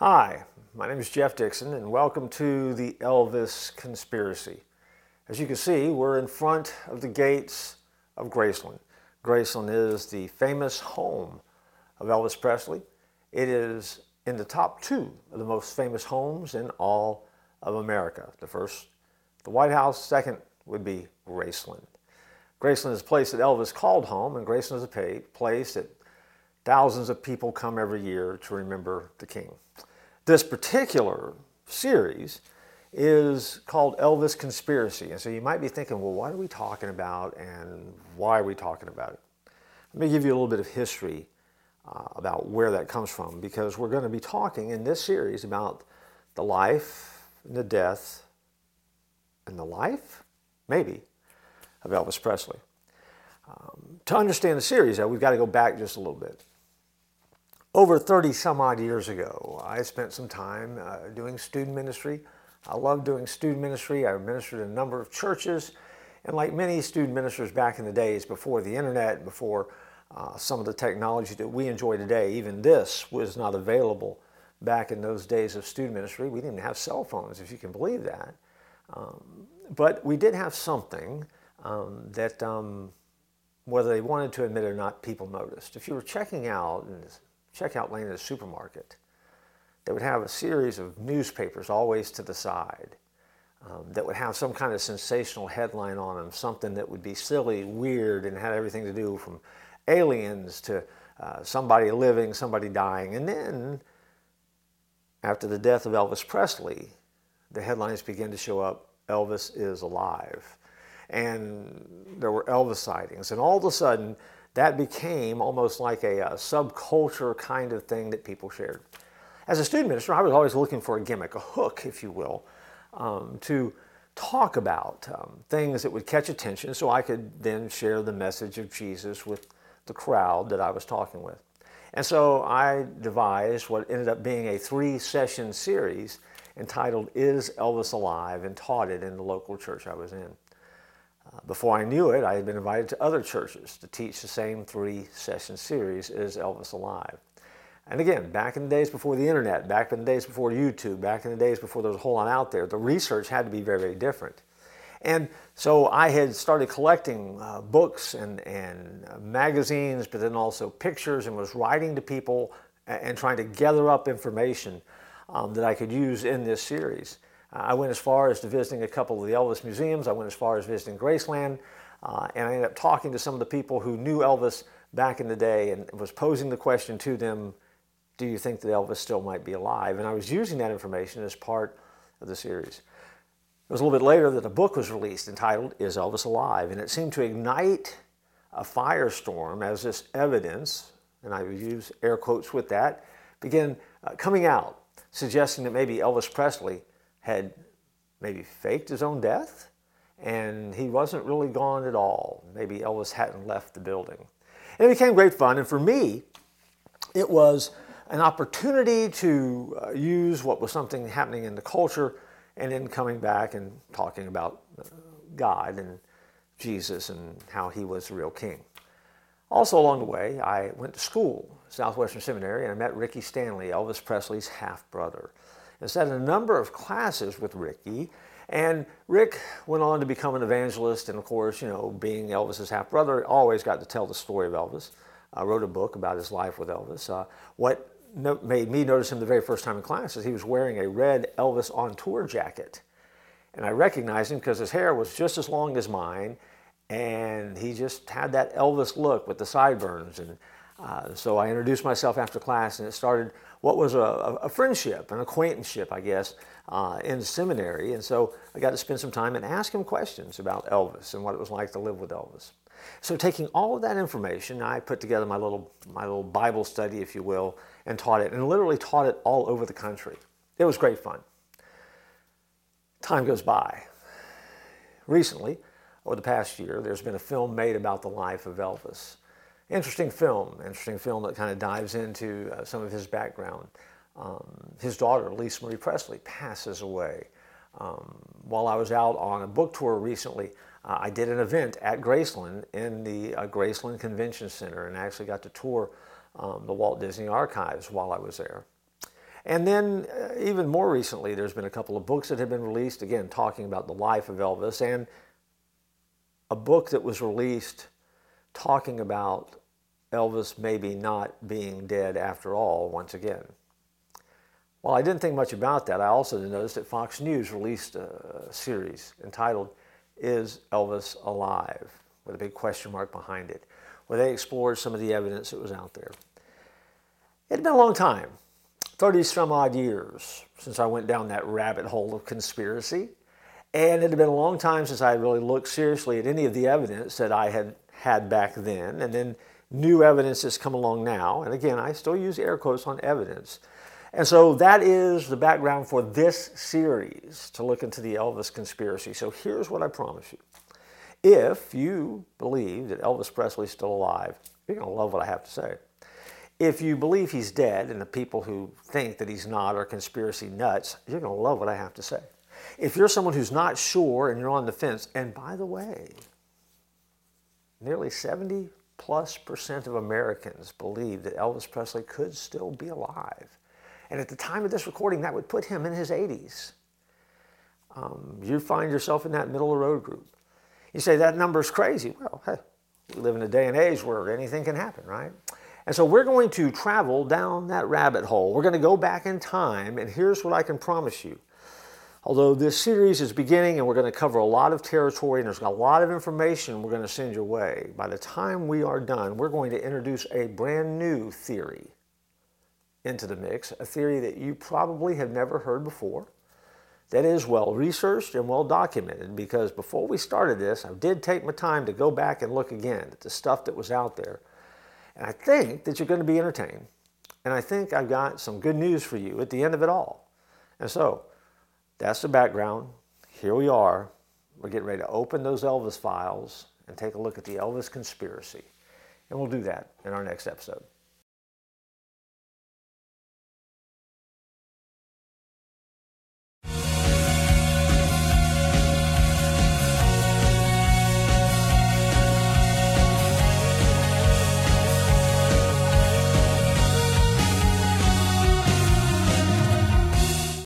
Hi, my name is Jeff Dixon, and welcome to the Elvis Conspiracy. As you can see, we're in front of the gates of Graceland. Graceland is the famous home of Elvis Presley. It is in the top two of the most famous homes in all of America. The first, the White House, second would be Graceland. Graceland is a place that Elvis called home, and Graceland is a place that thousands of people come every year to remember the King. This particular series is called Elvis Conspiracy. And so you might be thinking, well, what are we talking about and why are we talking about it? Let me give you a little bit of history uh, about where that comes from because we're going to be talking in this series about the life and the death and the life, maybe, of Elvis Presley. Um, to understand the series, though, we've got to go back just a little bit over 30 some odd years ago, I spent some time uh, doing student ministry. I love doing student ministry. I ministered in a number of churches. And like many student ministers back in the days before the internet, before uh, some of the technology that we enjoy today, even this was not available back in those days of student ministry. We didn't have cell phones, if you can believe that. Um, but we did have something um, that, um, whether they wanted to admit it or not, people noticed. If you were checking out, and checkout lane at a supermarket. They would have a series of newspapers always to the side um, that would have some kind of sensational headline on them, something that would be silly, weird, and had everything to do from aliens to uh, somebody living, somebody dying. And then, after the death of Elvis Presley, the headlines began to show up Elvis is alive. And there were Elvis sightings. And all of a sudden, that became almost like a, a, subculture kind of thing that people shared. As a student minister, I was always looking for a gimmick, a hook, if you will, um, to talk about um, things that would catch attention so I could then share the message of Jesus with the crowd that I was talking with. And so I devised what ended up being a three session series entitled Is Elvis Alive? and taught it in the local church I was in. Uh, before I knew it, I had been invited to other churches to teach the same three session series as Elvis Alive? And again, back in the days before the internet, back in the days before YouTube, back in the days before there was a whole lot out there, the research had to be very, very different. And so I had started collecting uh, books and, and uh, magazines, but then also pictures, and was writing to people and, and trying to gather up information um, that I could use in this series. I went as far as to visiting a couple of the Elvis museums. I went as far as visiting Graceland. Uh, and I ended up talking to some of the people who knew Elvis back in the day and was posing the question to them Do you think that Elvis still might be alive? And I was using that information as part of the series. It was a little bit later that a book was released entitled Is Elvis Alive? And it seemed to ignite a firestorm as this evidence, and I would use air quotes with that, began uh, coming out, suggesting that maybe Elvis Presley had maybe faked his own death and he wasn't really gone at all. Maybe Elvis hadn't left the building. And it became great fun. And for me, it was an opportunity to uh, use what was something happening in the culture and then coming back and talking about uh, God and Jesus and how he was the real king. Also, along the way, I went to school, Southwestern Seminary, and I met Ricky Stanley, Elvis Presley's half brother and in a number of classes with Ricky. And Rick went on to become an evangelist, and of course, you know, being Elvis's half brother, always got to tell the story of Elvis. I wrote a book about his life with Elvis. Uh, what no- made me notice him the very first time in class is he was wearing a red Elvis on tour jacket. And I recognized him because his hair was just as long as mine, and he just had that Elvis look with the sideburns. And uh, so I introduced myself after class, and it started what was a, a friendship, an acquaintanceship, I guess, uh, in seminary. And so I got to spend some time and ask him questions about Elvis and what it was like to live with Elvis. So taking all of that information, I put together my little, my little Bible study, if you will, and taught it, and literally taught it all over the country. It was great fun. Time goes by. Recently, over the past year, there's been a film made about the life of Elvis interesting film, interesting film that kind of dives into uh, some of his background. Um, his daughter, Lisa Marie Presley, passes away. Um, while I was out on a book tour recently, uh, I did an event at Graceland in the uh, Graceland Convention Center and actually got to tour um, the Walt Disney Archives while I was there. And then, uh, even more recently, there's been a couple of books that have been released, again, talking about the life of Elvis, and a book that was released talking about Elvis maybe not being dead after all, once again. While I didn't think much about that, I also noticed that Fox News released a series entitled Is Elvis Alive? with a big question mark behind it, where they explored some of the evidence that was out there. It had been a long time, 30 some odd years, since I went down that rabbit hole of conspiracy. And it had been a long time since I really looked seriously at any of the evidence that I had had back then. And then new evidence has come along now. And again, I still use air quotes on evidence. And so that is the background for this series to look into the Elvis conspiracy. So here's what I promise you. If you believe that Elvis Presley is still alive, you're going to love what I have to say. If you believe he's dead and the people who think that he's not are conspiracy nuts, you're going to love what I have to say. If you're someone who's not sure and you're on the fence, and by the way, nearly 70 plus percent of Americans believe that Elvis Presley could still be alive. And at the time of this recording, that would put him in his 80s. Um, you find yourself in that middle of the road group. You say that number's crazy. Well, hey, we live in a day and age where anything can happen, right? And so we're going to travel down that rabbit hole. We're going to go back in time, and here's what I can promise you. Although this series is beginning and we're going to cover a lot of territory and there's a lot of information we're going to send your way, by the time we are done, we're going to introduce a brand new theory into the mix, a theory that you probably have never heard before, that is well researched and well documented because before we started this, I did take my time to go back and look again at the stuff that was out there. And I think that you're going to be entertained. And I think I've got some good news for you at the end of it all. And so, that's the background. Here we are. We're getting ready to open those Elvis files and take a look at the Elvis conspiracy. And we'll do that in our next episode.